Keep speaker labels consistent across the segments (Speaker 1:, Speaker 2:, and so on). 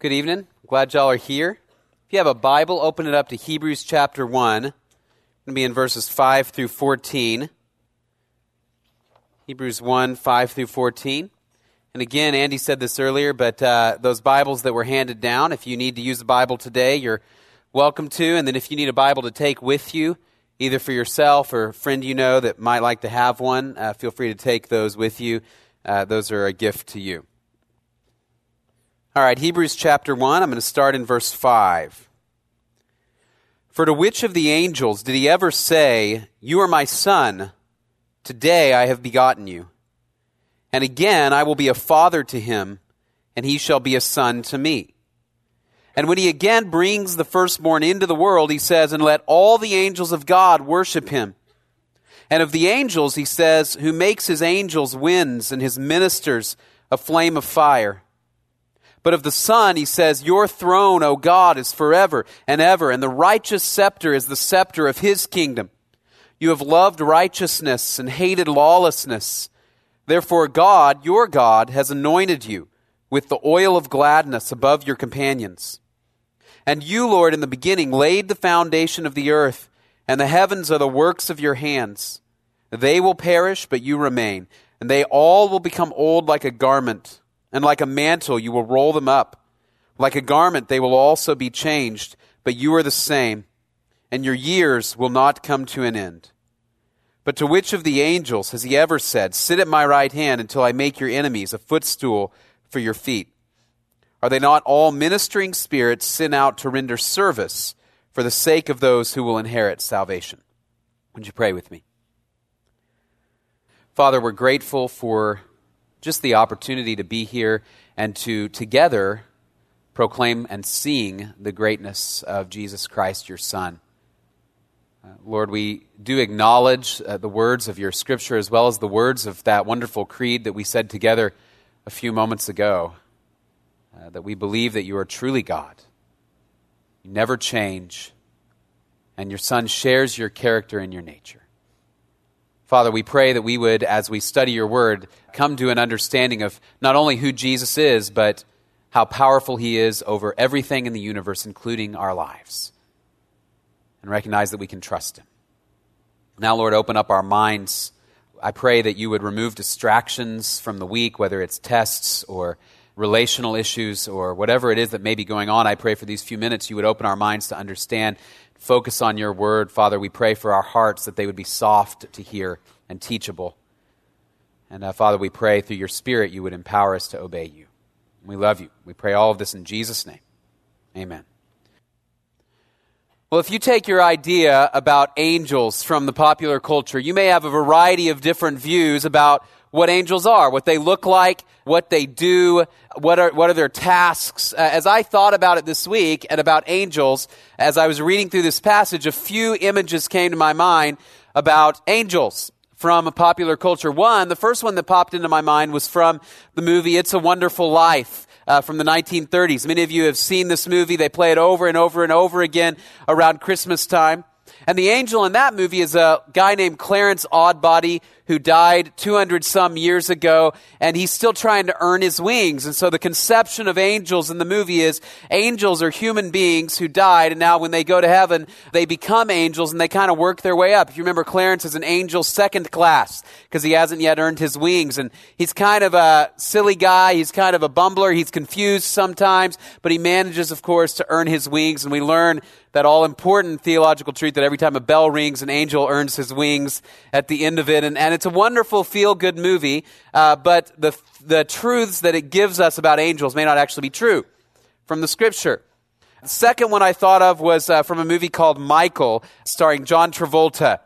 Speaker 1: Good evening. Glad y'all are here. If you have a Bible, open it up to Hebrews chapter 1. It's going to be in verses 5 through 14. Hebrews 1, 5 through 14. And again, Andy said this earlier, but uh, those Bibles that were handed down, if you need to use a Bible today, you're welcome to. And then if you need a Bible to take with you, either for yourself or a friend you know that might like to have one, uh, feel free to take those with you. Uh, those are a gift to you. All right, Hebrews chapter 1, I'm going to start in verse 5. For to which of the angels did he ever say, You are my son, today I have begotten you? And again, I will be a father to him, and he shall be a son to me. And when he again brings the firstborn into the world, he says, And let all the angels of God worship him. And of the angels, he says, Who makes his angels winds and his ministers a flame of fire. But of the Son, he says, Your throne, O God, is forever and ever, and the righteous scepter is the scepter of his kingdom. You have loved righteousness and hated lawlessness. Therefore, God, your God, has anointed you with the oil of gladness above your companions. And you, Lord, in the beginning laid the foundation of the earth, and the heavens are the works of your hands. They will perish, but you remain, and they all will become old like a garment and like a mantle you will roll them up. Like a garment they will also be changed, but you are the same, and your years will not come to an end. But to which of the angels has he ever said, Sit at my right hand until I make your enemies a footstool for your feet? Are they not all ministering spirits sent out to render service for the sake of those who will inherit salvation? Would you pray with me? Father, we're grateful for just the opportunity to be here and to together proclaim and sing the greatness of Jesus Christ, your Son. Uh, Lord, we do acknowledge uh, the words of your scripture as well as the words of that wonderful creed that we said together a few moments ago. Uh, that we believe that you are truly God. You never change, and your Son shares your character and your nature. Father, we pray that we would, as we study your word, come to an understanding of not only who Jesus is, but how powerful he is over everything in the universe, including our lives, and recognize that we can trust him. Now, Lord, open up our minds. I pray that you would remove distractions from the week, whether it's tests or relational issues or whatever it is that may be going on. I pray for these few minutes you would open our minds to understand focus on your word. Father, we pray for our hearts that they would be soft to hear and teachable. And uh, Father, we pray through your Spirit you would empower us to obey you. We love you. We pray all of this in Jesus' name. Amen. Well, if you take your idea about angels from the popular culture, you may have a variety of different views about what angels are, what they look like, what they do, what are, what are their tasks. Uh, as I thought about it this week and about angels, as I was reading through this passage, a few images came to my mind about angels from a popular culture. One, the first one that popped into my mind was from the movie It's a Wonderful Life. Uh, from the 1930s. Many of you have seen this movie. They play it over and over and over again around Christmas time. And the angel in that movie is a guy named Clarence Odbody who died 200 some years ago, and he's still trying to earn his wings. And so the conception of angels in the movie is angels are human beings who died, and now when they go to heaven, they become angels and they kind of work their way up. If you remember, Clarence is an angel second class because he hasn't yet earned his wings. And he's kind of a silly guy. He's kind of a bumbler. He's confused sometimes, but he manages, of course, to earn his wings. And we learn that all important theological truth that every time a bell rings, an angel earns his wings at the end of it. And, and it's a wonderful feel good movie, uh, but the, the truths that it gives us about angels may not actually be true from the scripture. The second one I thought of was uh, from a movie called Michael, starring John Travolta.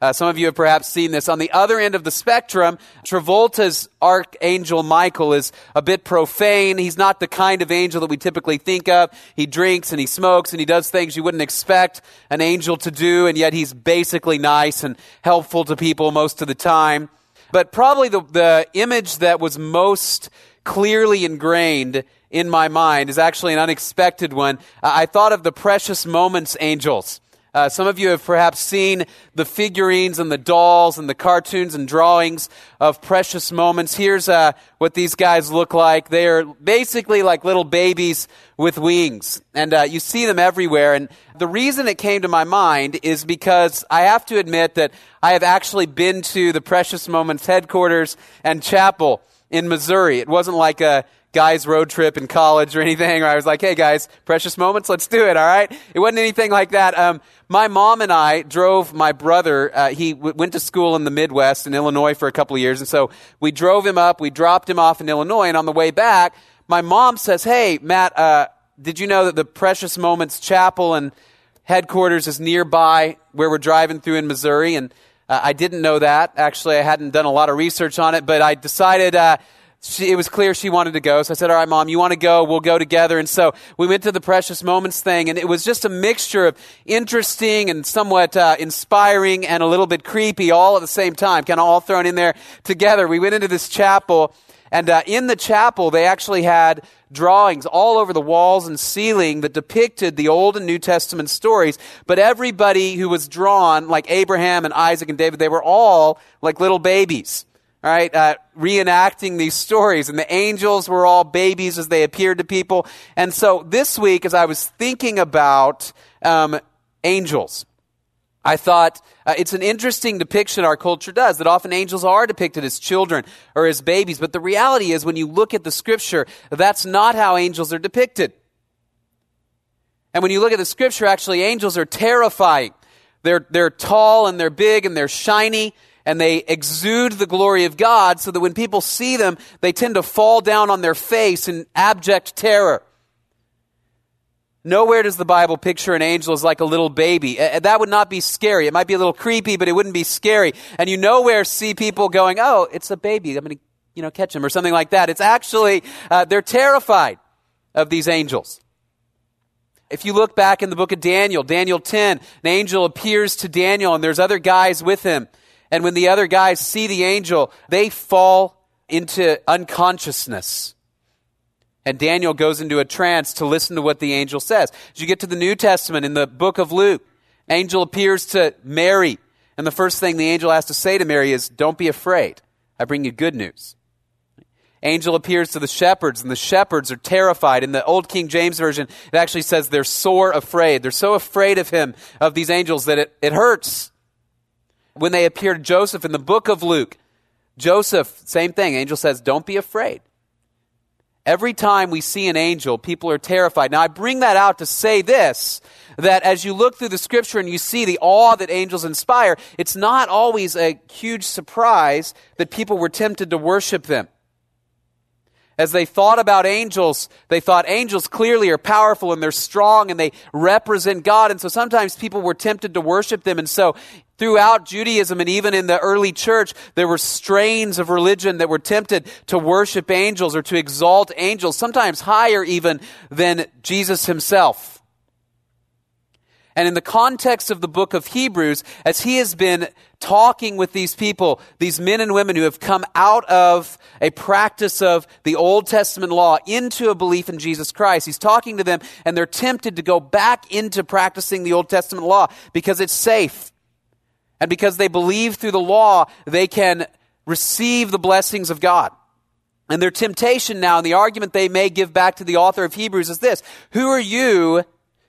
Speaker 1: Uh, some of you have perhaps seen this. On the other end of the spectrum, Travolta's archangel Michael is a bit profane. He's not the kind of angel that we typically think of. He drinks and he smokes and he does things you wouldn't expect an angel to do, and yet he's basically nice and helpful to people most of the time. But probably the, the image that was most clearly ingrained in my mind is actually an unexpected one. I thought of the precious moments angels Uh, some of you have perhaps seen the figurines and the dolls and the cartoons and drawings of precious moments. Here's uh, what these guys look like. They are basically like little babies with wings. And uh, you see them everywhere. And the reason it came to my mind is because I have to admit that I have actually been to the Precious Moments headquarters and chapel in Missouri. It wasn't like a guys road trip in college or anything where I was like, hey guys, precious moments, let's do it, all right? It wasn't anything like that. Um, my mom and I drove my brother, uh, he w- went to school in the Midwest in Illinois for a couple of years, and so we drove him up, we dropped him off in Illinois, and on the way back, my mom says, hey, Matt, uh, did you know that the Precious Moments Chapel and headquarters is nearby where we're driving through in Missouri? And uh, I didn't know that. Actually, I hadn't done a lot of research on it, but I decided uh, she, it was clear she wanted to go. So I said, All right, mom, you want to go? We'll go together. And so we went to the Precious Moments thing, and it was just a mixture of interesting and somewhat uh, inspiring and a little bit creepy all at the same time, kind of all thrown in there together. We went into this chapel, and uh, in the chapel, they actually had drawings all over the walls and ceiling that depicted the Old and New Testament stories. But everybody who was drawn, like Abraham and Isaac and David, they were all like little babies right, uh, reenacting these stories. And the angels were all babies as they appeared to people. And so this week, as I was thinking about um, angels, I thought uh, it's an interesting depiction our culture does that often angels are depicted as children or as babies. But the reality is, when you look at the scripture, that's not how angels are depicted. And when you look at the scripture, actually, angels are terrifying. They're, they're tall and they're big and they're shiny and they exude the glory of God so that when people see them, they tend to fall down on their face in abject terror. Nowhere does the Bible picture an angel as like a little baby. That would not be scary. It might be a little creepy, but it wouldn't be scary. And you nowhere see people going, oh, it's a baby. I'm going to, you know, catch him or something like that. It's actually, uh, they're terrified of these angels. If you look back in the book of Daniel, Daniel 10, an angel appears to Daniel and there's other guys with him. And when the other guys see the angel, they fall into unconsciousness. And Daniel goes into a trance to listen to what the angel says. As you get to the New Testament in the book of Luke, angel appears to Mary. And the first thing the angel has to say to Mary is, Don't be afraid. I bring you good news. Angel appears to the shepherds, and the shepherds are terrified. In the Old King James Version, it actually says they're sore afraid. They're so afraid of him, of these angels, that it, it hurts when they appear to Joseph in the book of Luke, Joseph, same thing. Angel says, Don't be afraid. Every time we see an angel, people are terrified. Now, I bring that out to say this that as you look through the scripture and you see the awe that angels inspire, it's not always a huge surprise that people were tempted to worship them. As they thought about angels, they thought angels clearly are powerful and they're strong and they represent God. And so sometimes people were tempted to worship them. And so throughout Judaism and even in the early church, there were strains of religion that were tempted to worship angels or to exalt angels, sometimes higher even than Jesus himself. And in the context of the book of Hebrews, as he has been talking with these people, these men and women who have come out of a practice of the Old Testament law into a belief in Jesus Christ, he's talking to them and they're tempted to go back into practicing the Old Testament law because it's safe. And because they believe through the law, they can receive the blessings of God. And their temptation now, and the argument they may give back to the author of Hebrews is this Who are you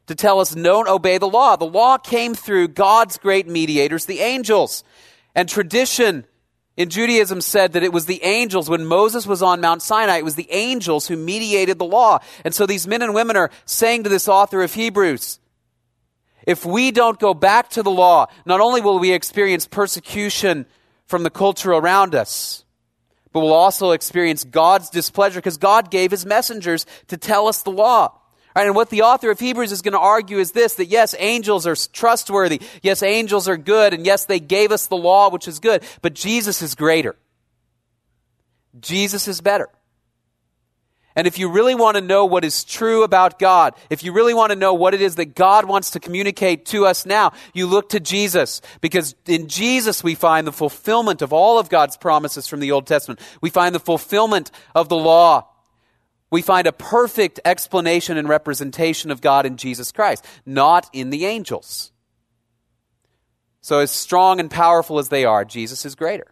Speaker 1: to tell us don't obey the law. The law came through God's great mediators, the angels. And tradition in Judaism said that it was the angels, when Moses was on Mount Sinai, it was the angels who mediated the law. And so these men and women are saying to this author of Hebrews, if we don't go back to the law, not only will we experience persecution from the culture around us, but we'll also experience God's displeasure because God gave his messengers to tell us the law. Right, and what the author of Hebrews is going to argue is this that yes, angels are trustworthy. Yes, angels are good. And yes, they gave us the law, which is good. But Jesus is greater. Jesus is better. And if you really want to know what is true about God, if you really want to know what it is that God wants to communicate to us now, you look to Jesus. Because in Jesus we find the fulfillment of all of God's promises from the Old Testament. We find the fulfillment of the law we find a perfect explanation and representation of God in Jesus Christ, not in the angels. So, as strong and powerful as they are, Jesus is greater.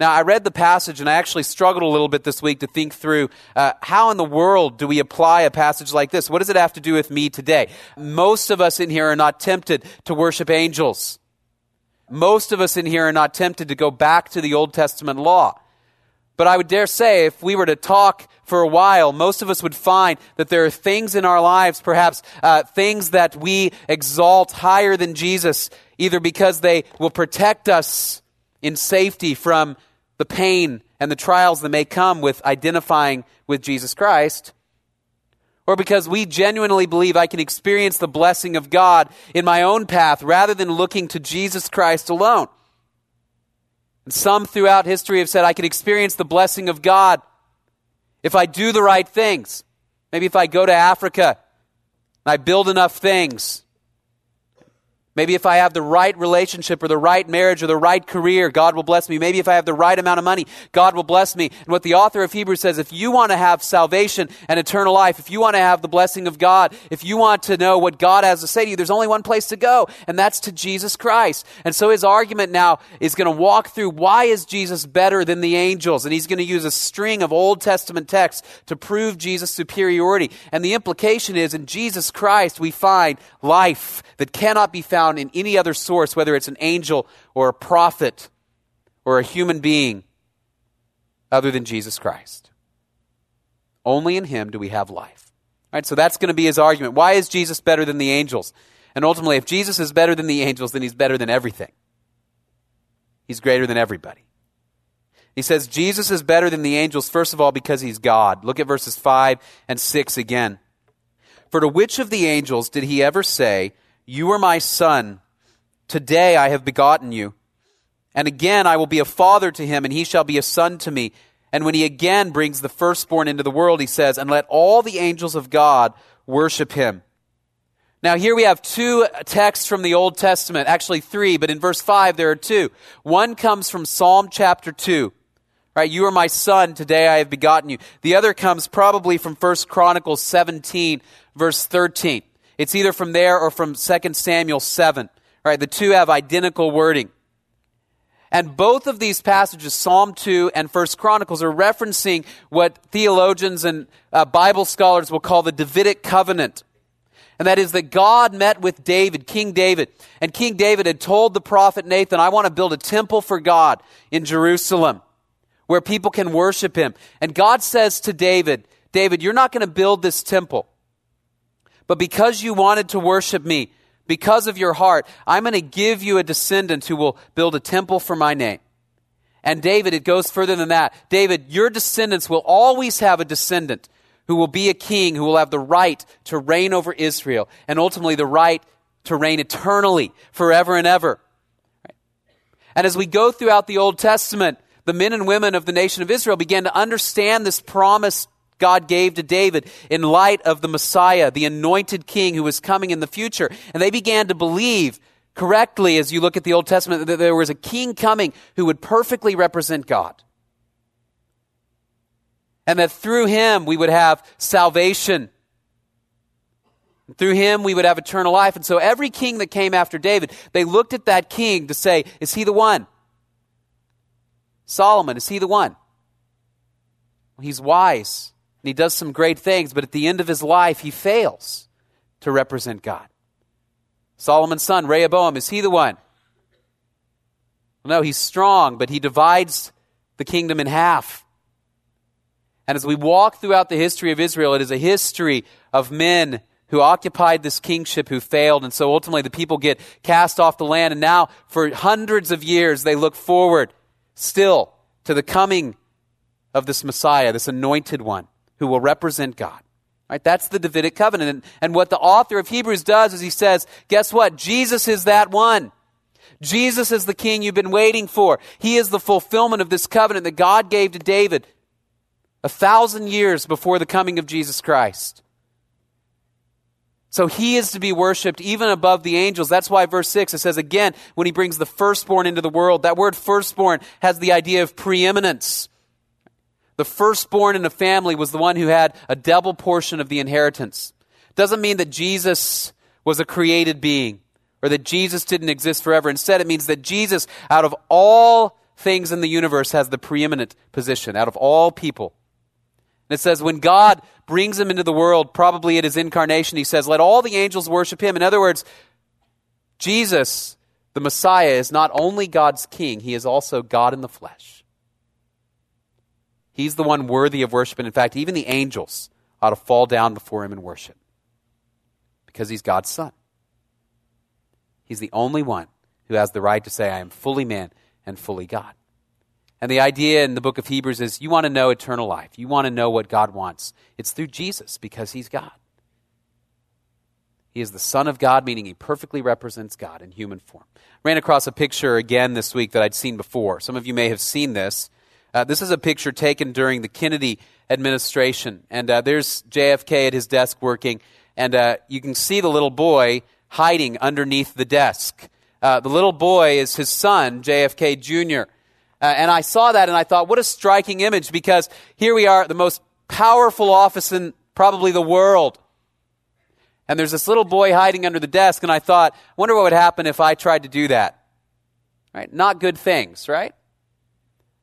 Speaker 1: Now, I read the passage and I actually struggled a little bit this week to think through uh, how in the world do we apply a passage like this? What does it have to do with me today? Most of us in here are not tempted to worship angels. Most of us in here are not tempted to go back to the Old Testament law. But I would dare say, if we were to talk for a while, most of us would find that there are things in our lives, perhaps uh, things that we exalt higher than Jesus, either because they will protect us in safety from the pain and the trials that may come with identifying with Jesus Christ, or because we genuinely believe I can experience the blessing of God in my own path rather than looking to Jesus Christ alone. And some throughout history have said I can experience the blessing of God if I do the right things. Maybe if I go to Africa and I build enough things. Maybe if I have the right relationship or the right marriage or the right career, God will bless me. Maybe if I have the right amount of money, God will bless me. And what the author of Hebrews says, if you want to have salvation and eternal life, if you want to have the blessing of God, if you want to know what God has to say to you, there's only one place to go, and that's to Jesus Christ. And so his argument now is going to walk through why is Jesus better than the angels? And he's going to use a string of Old Testament texts to prove Jesus' superiority. And the implication is in Jesus Christ we find life that cannot be found in any other source, whether it's an angel or a prophet or a human being, other than Jesus Christ. Only in Him do we have life. All right, so that's going to be his argument. Why is Jesus better than the angels? And ultimately, if Jesus is better than the angels, then he's better than everything. He's greater than everybody. He says Jesus is better than the angels, first of all, because he's God. Look at verses 5 and 6 again. For to which of the angels did he ever say, you are my son. Today I have begotten you. And again I will be a father to him, and he shall be a son to me. And when he again brings the firstborn into the world, he says, And let all the angels of God worship him. Now, here we have two texts from the Old Testament, actually three, but in verse 5 there are two. One comes from Psalm chapter 2. Right, you are my son, today I have begotten you. The other comes probably from 1 Chronicles 17, verse 13. It's either from there or from 2 Samuel 7. Right? The two have identical wording. And both of these passages, Psalm 2 and 1 Chronicles, are referencing what theologians and uh, Bible scholars will call the Davidic covenant. And that is that God met with David, King David. And King David had told the prophet Nathan, I want to build a temple for God in Jerusalem where people can worship him. And God says to David, David, you're not going to build this temple. But because you wanted to worship me, because of your heart, I'm going to give you a descendant who will build a temple for my name. And David, it goes further than that. David, your descendants will always have a descendant who will be a king, who will have the right to reign over Israel, and ultimately the right to reign eternally, forever and ever. And as we go throughout the Old Testament, the men and women of the nation of Israel began to understand this promise God gave to David in light of the Messiah, the anointed king who was coming in the future. And they began to believe correctly as you look at the Old Testament that there was a king coming who would perfectly represent God. And that through him we would have salvation. Through him we would have eternal life. And so every king that came after David, they looked at that king to say, is he the one? Solomon, is he the one? He's wise and he does some great things, but at the end of his life, he fails to represent God. Solomon's son, Rehoboam, is he the one? No, he's strong, but he divides the kingdom in half. And as we walk throughout the history of Israel, it is a history of men who occupied this kingship who failed. And so ultimately the people get cast off the land. And now for hundreds of years, they look forward still to the coming of this Messiah, this anointed one who will represent God. Right? That's the Davidic covenant. And, what the author of Hebrews does is he says, guess what? Jesus is that one. Jesus is the king you've been waiting for. He is the fulfillment of this covenant that God gave to David a thousand years before the coming of Jesus Christ. So he is to be worshiped even above the angels. That's why verse 6 it says again, when he brings the firstborn into the world, that word firstborn has the idea of preeminence. The firstborn in a family was the one who had a double portion of the inheritance. Doesn't mean that Jesus was a created being or that Jesus didn't exist forever. Instead, it means that Jesus, out of all things in the universe, has the preeminent position, out of all people. And it says, when God brings him into the world, probably at his incarnation, he says, let all the angels worship him. In other words, Jesus, the Messiah, is not only God's king, he is also God in the flesh. He's the one worthy of worship. And in fact, even the angels ought to fall down before him and worship because he's God's son. He's the only one who has the right to say, I am fully man and fully God. And the idea in the book of Hebrews is you want to know eternal life. You want to know what God wants. It's through Jesus because he's God. He is the Son of God, meaning he perfectly represents God in human form. Ran across a picture again this week that I'd seen before. Some of you may have seen this. Uh, this is a picture taken during the Kennedy administration. And uh, there's JFK at his desk working, and uh, you can see the little boy hiding underneath the desk. Uh, the little boy is his son, JFK Jr. Uh, and I saw that and I thought, what a striking image because here we are, the most powerful office in probably the world. And there's this little boy hiding under the desk, and I thought, I wonder what would happen if I tried to do that. Right? Not good things, right?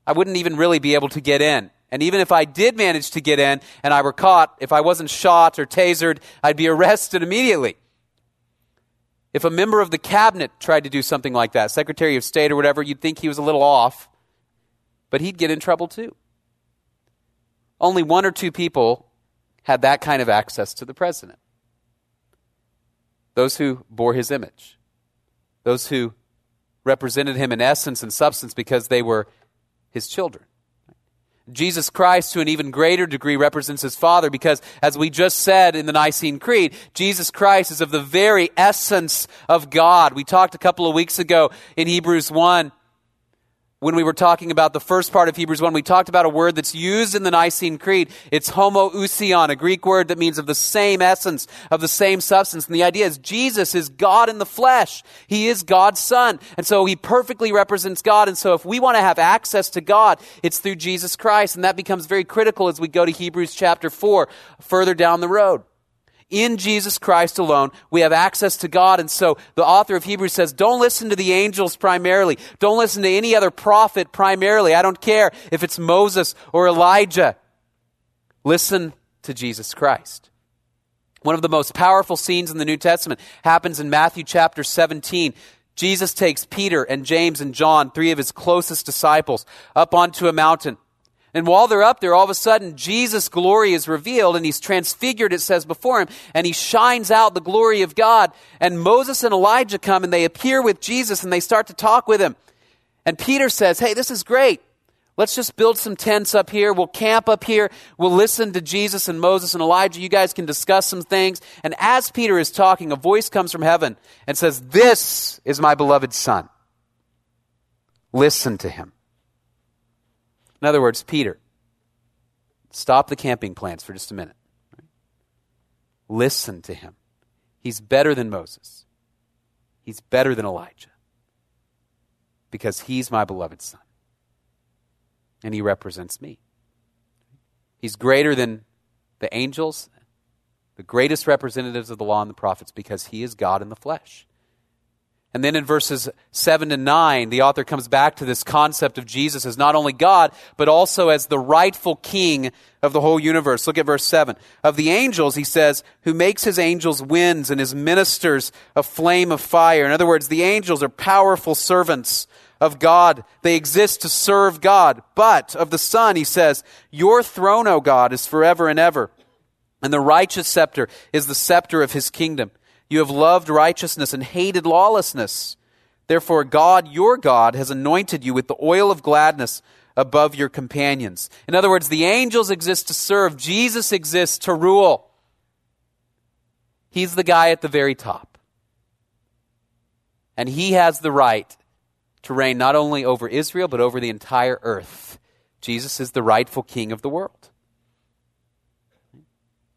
Speaker 1: I wouldn't even really be able to get in. And even if I did manage to get in and I were caught, if I wasn't shot or tasered, I'd be arrested immediately. If a member of the cabinet tried to do something like that, Secretary of State or whatever, you'd think he was a little off, but he'd get in trouble too. Only one or two people had that kind of access to the president those who bore his image, those who represented him in essence and substance because they were his children. Jesus Christ, to an even greater degree, represents his Father because, as we just said in the Nicene Creed, Jesus Christ is of the very essence of God. We talked a couple of weeks ago in Hebrews 1 when we were talking about the first part of Hebrews 1, we talked about a word that's used in the Nicene Creed. It's homoousion, a Greek word that means of the same essence, of the same substance. And the idea is Jesus is God in the flesh. He is God's Son. And so he perfectly represents God. And so if we want to have access to God, it's through Jesus Christ. And that becomes very critical as we go to Hebrews chapter 4, further down the road. In Jesus Christ alone, we have access to God. And so the author of Hebrews says, don't listen to the angels primarily. Don't listen to any other prophet primarily. I don't care if it's Moses or Elijah. Listen to Jesus Christ. One of the most powerful scenes in the New Testament happens in Matthew chapter 17. Jesus takes Peter and James and John, three of his closest disciples, up onto a mountain. And while they're up there, all of a sudden, Jesus' glory is revealed and he's transfigured, it says before him, and he shines out the glory of God. And Moses and Elijah come and they appear with Jesus and they start to talk with him. And Peter says, Hey, this is great. Let's just build some tents up here. We'll camp up here. We'll listen to Jesus and Moses and Elijah. You guys can discuss some things. And as Peter is talking, a voice comes from heaven and says, This is my beloved Son. Listen to him. In other words, Peter, stop the camping plans for just a minute. Listen to him. He's better than Moses. He's better than Elijah. Because he's my beloved son. And he represents me. He's greater than the angels, the greatest representatives of the law and the prophets, because he is God in the flesh. And then in verses 7 to 9, the author comes back to this concept of Jesus as not only God, but also as the rightful king of the whole universe. Look at verse 7. Of the angels, he says, who makes his angels winds and his ministers a flame of fire. In other words, the angels are powerful servants of God. They exist to serve God. But of the Son, he says, Your throne, O God, is forever and ever. And the righteous scepter is the scepter of his kingdom. You have loved righteousness and hated lawlessness. Therefore, God, your God, has anointed you with the oil of gladness above your companions. In other words, the angels exist to serve, Jesus exists to rule. He's the guy at the very top. And he has the right to reign not only over Israel, but over the entire earth. Jesus is the rightful king of the world.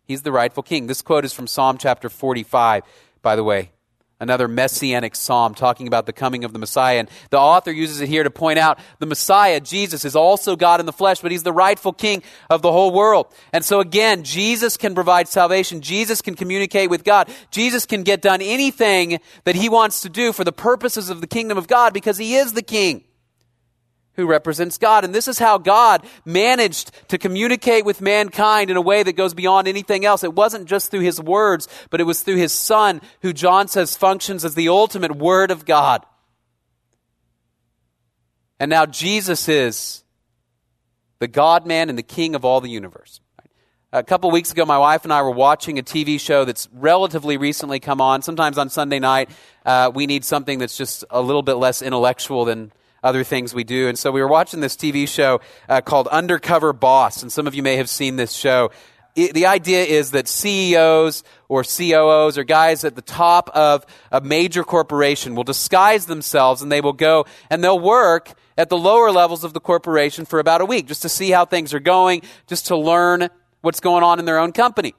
Speaker 1: He's the rightful king. This quote is from Psalm chapter 45, by the way. another messianic psalm talking about the coming of the Messiah. And the author uses it here to point out the Messiah, Jesus, is also God in the flesh, but he's the rightful king of the whole world. And so again, Jesus can provide salvation. Jesus can communicate with God. Jesus can get done anything that he wants to do for the purposes of the kingdom of God because he is the king who represents God. And this is how God managed to communicate with mankind in a way that goes beyond anything else. It wasn't just through his words, but it was through his son, who John says functions as the ultimate word of God. And now Jesus is the God man and the king of all the universe. A couple weeks ago, my wife and I were watching a TV show that's relatively recently come on. Sometimes on Sunday night, uh, we need something that's just a little bit less intellectual than other things we do. And so we were watching this TV show uh, called Undercover Boss, and some of you may have seen this show. It, the idea is that CEOs or COOs or guys at the top of a major corporation will disguise themselves and they will go and they'll work at the lower levels of the corporation for about a week just to see how things are going, just to learn what's going on in their own company.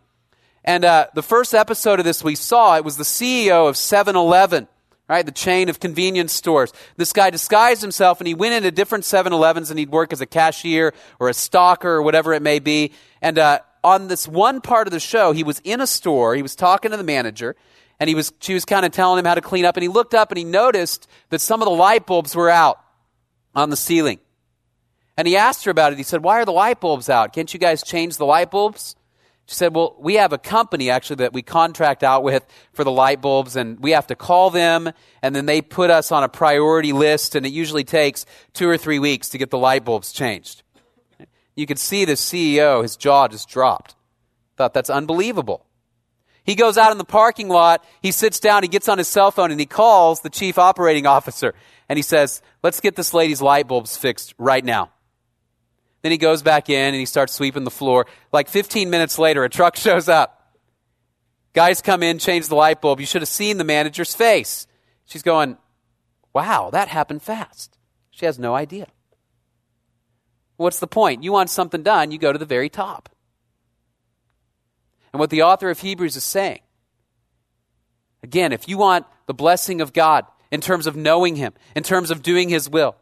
Speaker 1: And uh, the first episode of this we saw, it was the CEO of 7 Eleven right? The chain of convenience stores. This guy disguised himself and he went into different 7 Elevens and he'd work as a cashier or a stalker or whatever it may be. And uh, on this one part of the show, he was in a store, he was talking to the manager, and he was, she was kind of telling him how to clean up. And he looked up and he noticed that some of the light bulbs were out on the ceiling. And he asked her about it. He said, Why are the light bulbs out? Can't you guys change the light bulbs? She said, Well, we have a company actually that we contract out with for the light bulbs, and we have to call them, and then they put us on a priority list, and it usually takes two or three weeks to get the light bulbs changed. You could see the CEO, his jaw just dropped. Thought that's unbelievable. He goes out in the parking lot, he sits down, he gets on his cell phone, and he calls the chief operating officer, and he says, Let's get this lady's light bulbs fixed right now. Then he goes back in and he starts sweeping the floor. Like 15 minutes later, a truck shows up. Guys come in, change the light bulb. You should have seen the manager's face. She's going, Wow, that happened fast. She has no idea. What's the point? You want something done, you go to the very top. And what the author of Hebrews is saying again, if you want the blessing of God in terms of knowing Him, in terms of doing His will,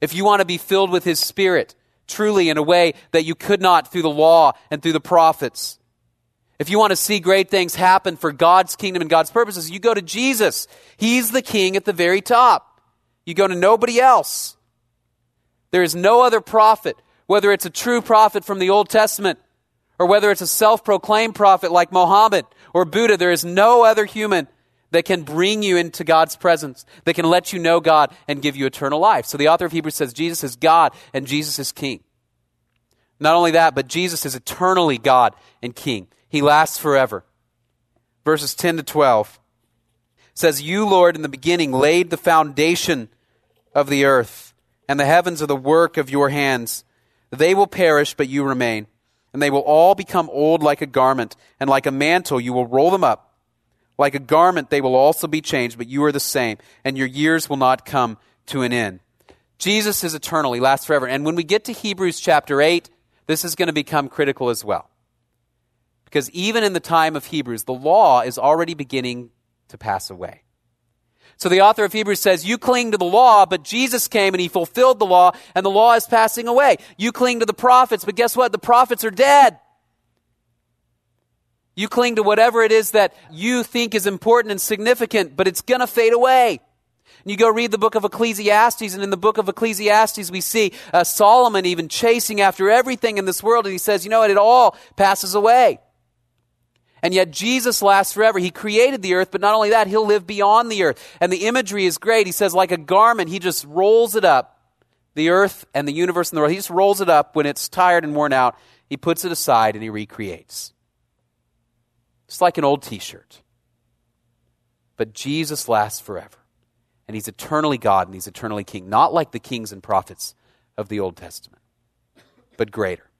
Speaker 1: if you want to be filled with His Spirit, truly in a way that you could not through the law and through the prophets. If you want to see great things happen for God's kingdom and God's purposes, you go to Jesus. He's the king at the very top. You go to nobody else. There is no other prophet, whether it's a true prophet from the Old Testament or whether it's a self proclaimed prophet like Mohammed or Buddha, there is no other human that can bring you into God's presence, that can let you know God and give you eternal life. So the author of Hebrews says Jesus is God and Jesus is King. Not only that, but Jesus is eternally God and King. He lasts forever. Verses 10 to 12 says, You, Lord, in the beginning laid the foundation of the earth, and the heavens are the work of your hands. They will perish, but you remain. And they will all become old like a garment, and like a mantle you will roll them up like a garment, they will also be changed, but you are the same, and your years will not come to an end. Jesus is eternal, he lasts forever. And when we get to Hebrews chapter 8, this is going to become critical as well. Because even in the time of Hebrews, the law is already beginning to pass away. So the author of Hebrews says, You cling to the law, but Jesus came and he fulfilled the law, and the law is passing away. You cling to the prophets, but guess what? The prophets are dead. You cling to whatever it is that you think is important and significant, but it's going to fade away. And you go read the book of Ecclesiastes, and in the book of Ecclesiastes, we see uh, Solomon even chasing after everything in this world, and he says, You know what? It all passes away. And yet Jesus lasts forever. He created the earth, but not only that, he'll live beyond the earth. And the imagery is great. He says, like a garment, he just rolls it up, the earth and the universe and the world. He just rolls it up when it's tired and worn out. He puts it aside and he recreates. It's like an old t shirt. But Jesus lasts forever. And he's eternally God and he's eternally King. Not like the kings and prophets of the Old Testament, but greater.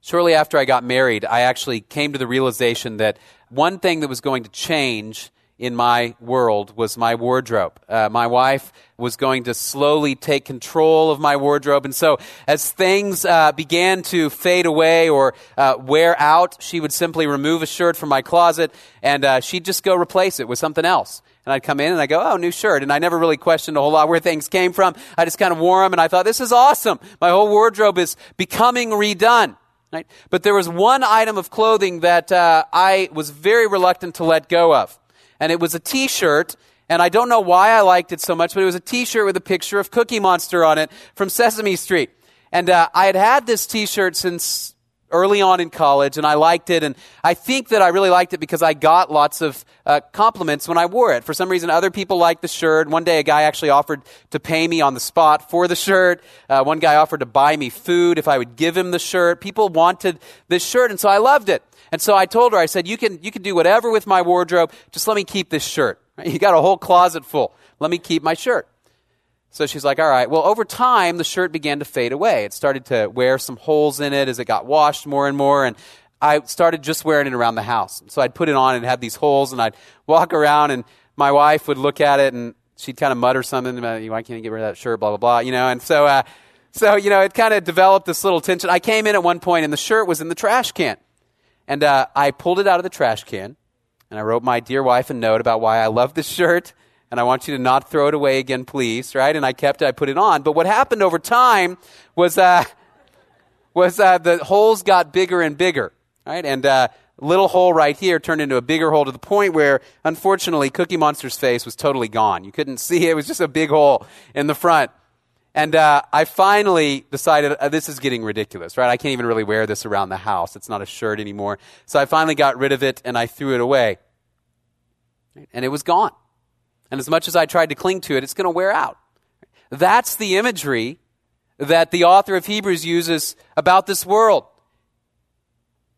Speaker 1: Shortly after I got married, I actually came to the realization that one thing that was going to change in my world was my wardrobe. Uh, my wife was going to slowly take control of my wardrobe. And so, as things uh, began to fade away or uh, wear out, she would simply remove a shirt from my closet and uh, she'd just go replace it with something else. And I'd come in and I'd go, oh, new shirt. And I never really questioned a whole lot where things came from. I just kind of wore them and I thought, this is awesome. My whole wardrobe is becoming redone. Right? But there was one item of clothing that uh, I was very reluctant to let go of and it was a t shirt. And I don't know why I liked it so much, but it was a t shirt with a picture of Cookie Monster on it from Sesame Street. And uh, I had had this t shirt since early on in college, and I liked it. And I think that I really liked it because I got lots of uh, compliments when I wore it. For some reason, other people liked the shirt. One day, a guy actually offered to pay me on the spot for the shirt. Uh, one guy offered to buy me food if I would give him the shirt. People wanted this shirt, and so I loved it. And so I told her, I said, you can, you can do whatever with my wardrobe. Just let me keep this shirt. You got a whole closet full. Let me keep my shirt. So she's like, all right. Well, over time, the shirt began to fade away. It started to wear some holes in it as it got washed more and more. And I started just wearing it around the house. So I'd put it on and it had these holes, and I'd walk around, and my wife would look at it, and she'd kind of mutter something about, you. why can't you get rid of that shirt, blah, blah, blah, you know. And so, uh, so you know, it kind of developed this little tension. I came in at one point, and the shirt was in the trash can. And uh, I pulled it out of the trash can, and I wrote my dear wife a note about why I love this shirt, and I want you to not throw it away again, please, right? And I kept it, I put it on. But what happened over time was, uh, was uh, the holes got bigger and bigger, right? And uh, little hole right here turned into a bigger hole to the point where, unfortunately, Cookie Monster's face was totally gone. You couldn't see it. It was just a big hole in the front. And uh, I finally decided uh, this is getting ridiculous, right? I can't even really wear this around the house. It's not a shirt anymore. So I finally got rid of it and I threw it away. And it was gone. And as much as I tried to cling to it, it's going to wear out. That's the imagery that the author of Hebrews uses about this world.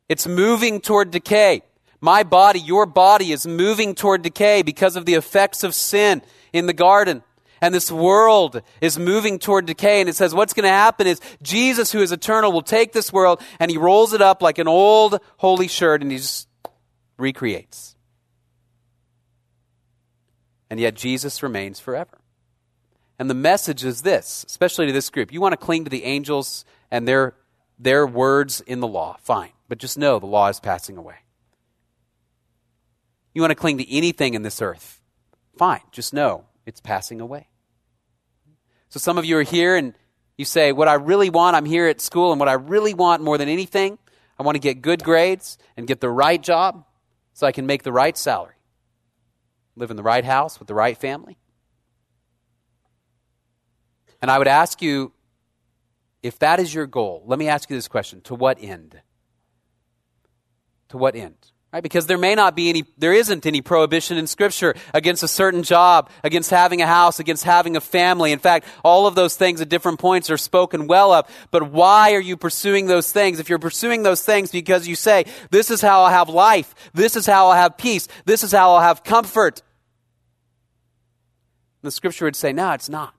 Speaker 1: It's moving toward decay. My body, your body is moving toward decay because of the effects of sin in the garden. And this world is moving toward decay. And it says what's going to happen is Jesus, who is eternal, will take this world and he rolls it up like an old holey shirt and he just recreates. And yet Jesus remains forever. And the message is this, especially to this group. You want to cling to the angels and their, their words in the law. Fine. But just know the law is passing away. You want to cling to anything in this earth. Fine. Just know it's passing away. So some of you are here and you say, What I really want, I'm here at school, and what I really want more than anything, I want to get good grades and get the right job so I can make the right salary, live in the right house with the right family. And I would ask you, if that is your goal, let me ask you this question to what end? To what end? Right? Because there may not be any, there isn't any prohibition in Scripture against a certain job, against having a house, against having a family. In fact, all of those things at different points are spoken well of. But why are you pursuing those things? If you're pursuing those things because you say, this is how I'll have life, this is how I'll have peace, this is how I'll have comfort, the Scripture would say, no, it's not.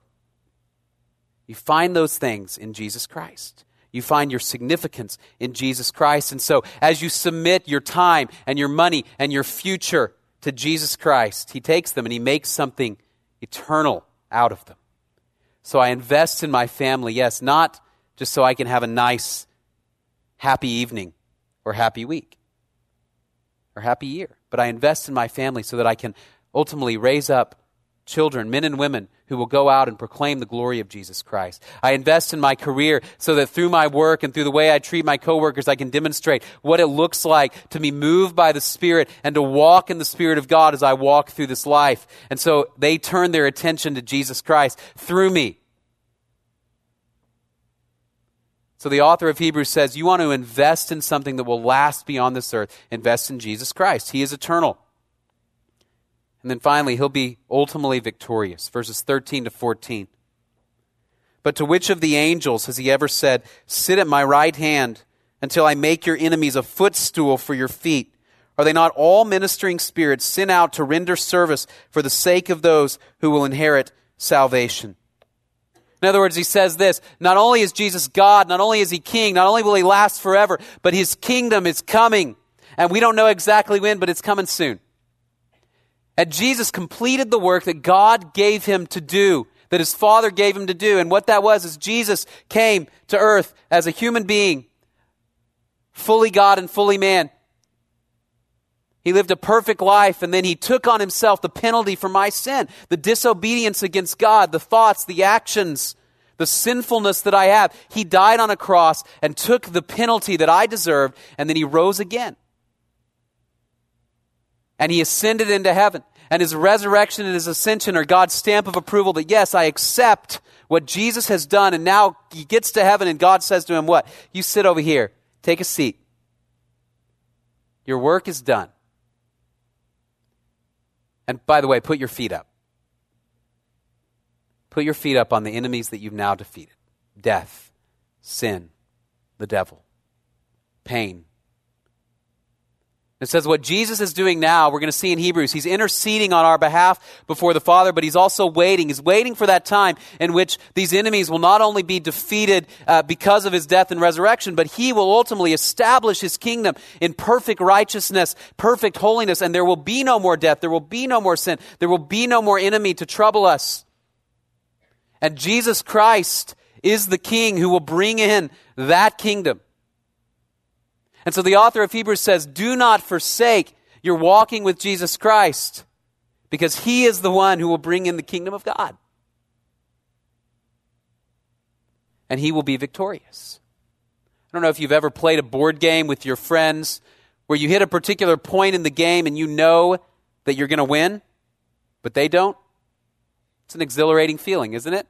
Speaker 1: You find those things in Jesus Christ. You find your significance in Jesus Christ. And so, as you submit your time and your money and your future to Jesus Christ, He takes them and He makes something eternal out of them. So, I invest in my family, yes, not just so I can have a nice, happy evening or happy week or happy year, but I invest in my family so that I can ultimately raise up children, men and women who will go out and proclaim the glory of Jesus Christ. I invest in my career so that through my work and through the way I treat my coworkers, I can demonstrate what it looks like to be moved by the Spirit and to walk in the Spirit of God as I walk through this life. And so they turn their attention to Jesus Christ through me. So the author of Hebrews says, You want to invest in something that will last beyond this earth. Invest in Jesus Christ. He is eternal. And then finally, he'll be ultimately victorious. Verses 13 to 14. But to which of the angels has he ever said, Sit at my right hand until I make your enemies a footstool for your feet? Are they not all ministering spirits sent out to render service for the sake of those who will inherit salvation? In other words, he says this Not only is Jesus God, not only is he king, not only will he last forever, but his kingdom is coming. And we don't know exactly when, but it's coming soon. And Jesus completed the work that God gave him to do, that his Father gave him to do. And what that was is Jesus came to earth as a human being, fully God and fully man. He lived a perfect life and then he took on himself the penalty for my sin, the disobedience against God, the thoughts, the actions, the sinfulness that I have. He died on a cross and took the penalty that I deserved and then he rose again. And he ascended into heaven. And his resurrection and his ascension are God's stamp of approval that yes, I accept what Jesus has done. And now he gets to heaven and God says to him, what? You sit over here. Take a seat. Your work is done. And by the way, put your feet up. Put your feet up on the enemies that you've now defeated death, sin, the devil, pain, it says what Jesus is doing now, we're going to see in Hebrews, he's interceding on our behalf before the Father, but he's also waiting. He's waiting for that time in which these enemies will not only be defeated uh, because of his death and resurrection, but he will ultimately establish his kingdom in perfect righteousness, perfect holiness, and there will be no more death, there will be no more sin, there will be no more enemy to trouble us. And Jesus Christ is the king who will bring in that kingdom. And so the author of Hebrews says, Do not forsake your walking with Jesus Christ, because he is the one who will bring in the kingdom of God. And he will be victorious. I don't know if you've ever played a board game with your friends where you hit a particular point in the game and you know that you're going to win, but they don't. It's an exhilarating feeling, isn't it?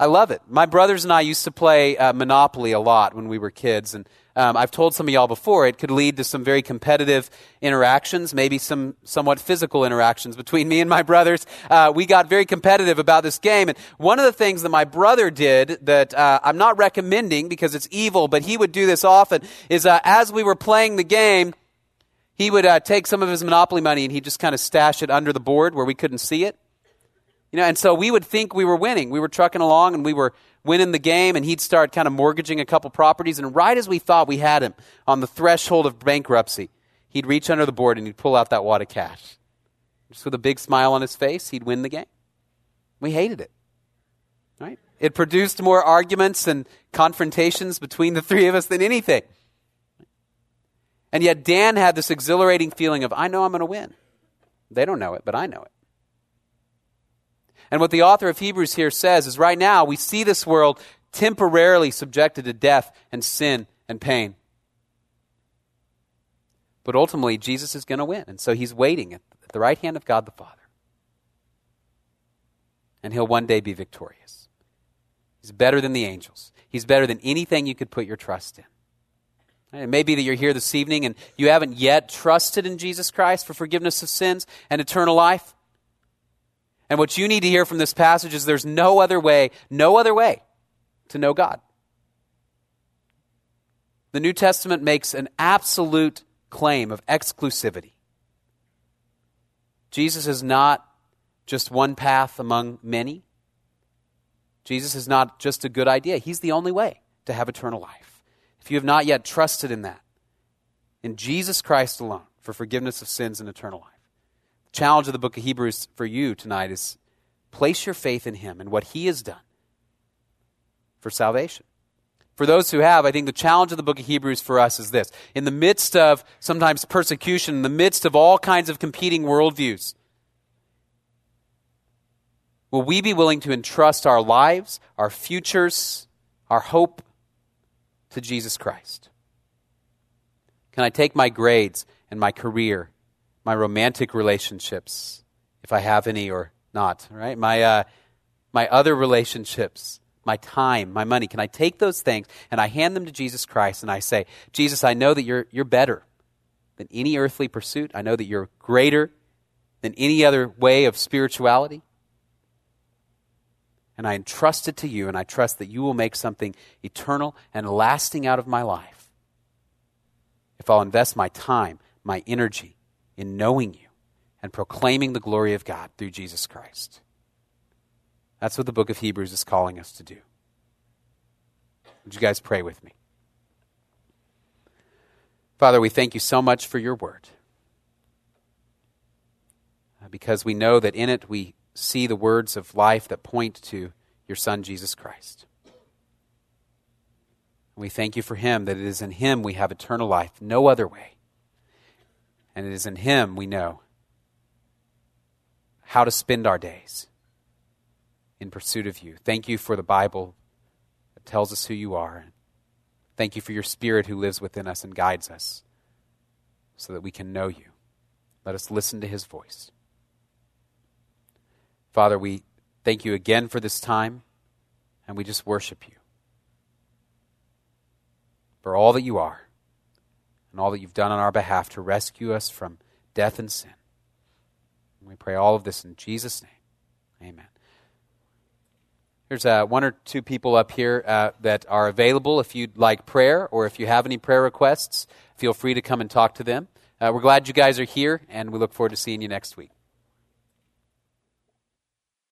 Speaker 1: I love it. My brothers and I used to play uh, Monopoly a lot when we were kids, and um, I've told some of y'all before it could lead to some very competitive interactions, maybe some somewhat physical interactions between me and my brothers. Uh, we got very competitive about this game, and one of the things that my brother did that uh, I'm not recommending because it's evil, but he would do this often is uh, as we were playing the game. He would uh, take some of his Monopoly money and he'd just kind of stash it under the board where we couldn't see it. You know, and so we would think we were winning. We were trucking along and we were winning the game, and he'd start kind of mortgaging a couple properties. And right as we thought we had him on the threshold of bankruptcy, he'd reach under the board and he'd pull out that wad of cash. Just with a big smile on his face, he'd win the game. We hated it. Right? It produced more arguments and confrontations between the three of us than anything. And yet Dan had this exhilarating feeling of, I know I'm going to win. They don't know it, but I know it. And what the author of Hebrews here says is right now we see this world temporarily subjected to death and sin and pain. But ultimately, Jesus is going to win. And so he's waiting at the right hand of God the Father. And he'll one day be victorious. He's better than the angels, he's better than anything you could put your trust in. It may be that you're here this evening and you haven't yet trusted in Jesus Christ for forgiveness of sins and eternal life. And what you need to hear from this passage is there's no other way, no other way to know God. The New Testament makes an absolute claim of exclusivity. Jesus is not just one path among many. Jesus is not just a good idea. He's the only way to have eternal life. If you have not yet trusted in that, in Jesus Christ alone, for forgiveness of sins and eternal life, challenge of the book of Hebrews for you tonight is place your faith in Him and what He has done for salvation. For those who have, I think the challenge of the book of Hebrews for us is this. In the midst of sometimes persecution, in the midst of all kinds of competing worldviews, will we be willing to entrust our lives, our futures, our hope to Jesus Christ? Can I take my grades and my career my romantic relationships, if I have any or not, right? My, uh, my other relationships, my time, my money. Can I take those things and I hand them to Jesus Christ and I say, Jesus, I know that you're, you're better than any earthly pursuit. I know that you're greater than any other way of spirituality. And I entrust it to you, and I trust that you will make something eternal and lasting out of my life if I'll invest my time, my energy, in knowing you and proclaiming the glory of God through Jesus Christ. That's what the book of Hebrews is calling us to do. Would you guys pray with me? Father, we thank you so much for your word. Uh, because we know that in it we see the words of life that point to your Son, Jesus Christ. We thank you for him, that it is in him we have eternal life, no other way. And it is in him we know how to spend our days in pursuit of you. Thank you for the Bible that tells us who you are. Thank you for your Spirit who lives within us and guides us so that we can know you. Let us listen to his voice. Father, we thank you again for this time, and we just worship you for all that you are and all that you've done on our behalf to rescue us from death and sin. And we pray all of this in Jesus' name. Amen. There's uh, one or two people up here uh, that are available if you'd like prayer or if you have any prayer requests. Feel free to come and talk to them. Uh, we're glad you guys are here, and we look forward to seeing you next week.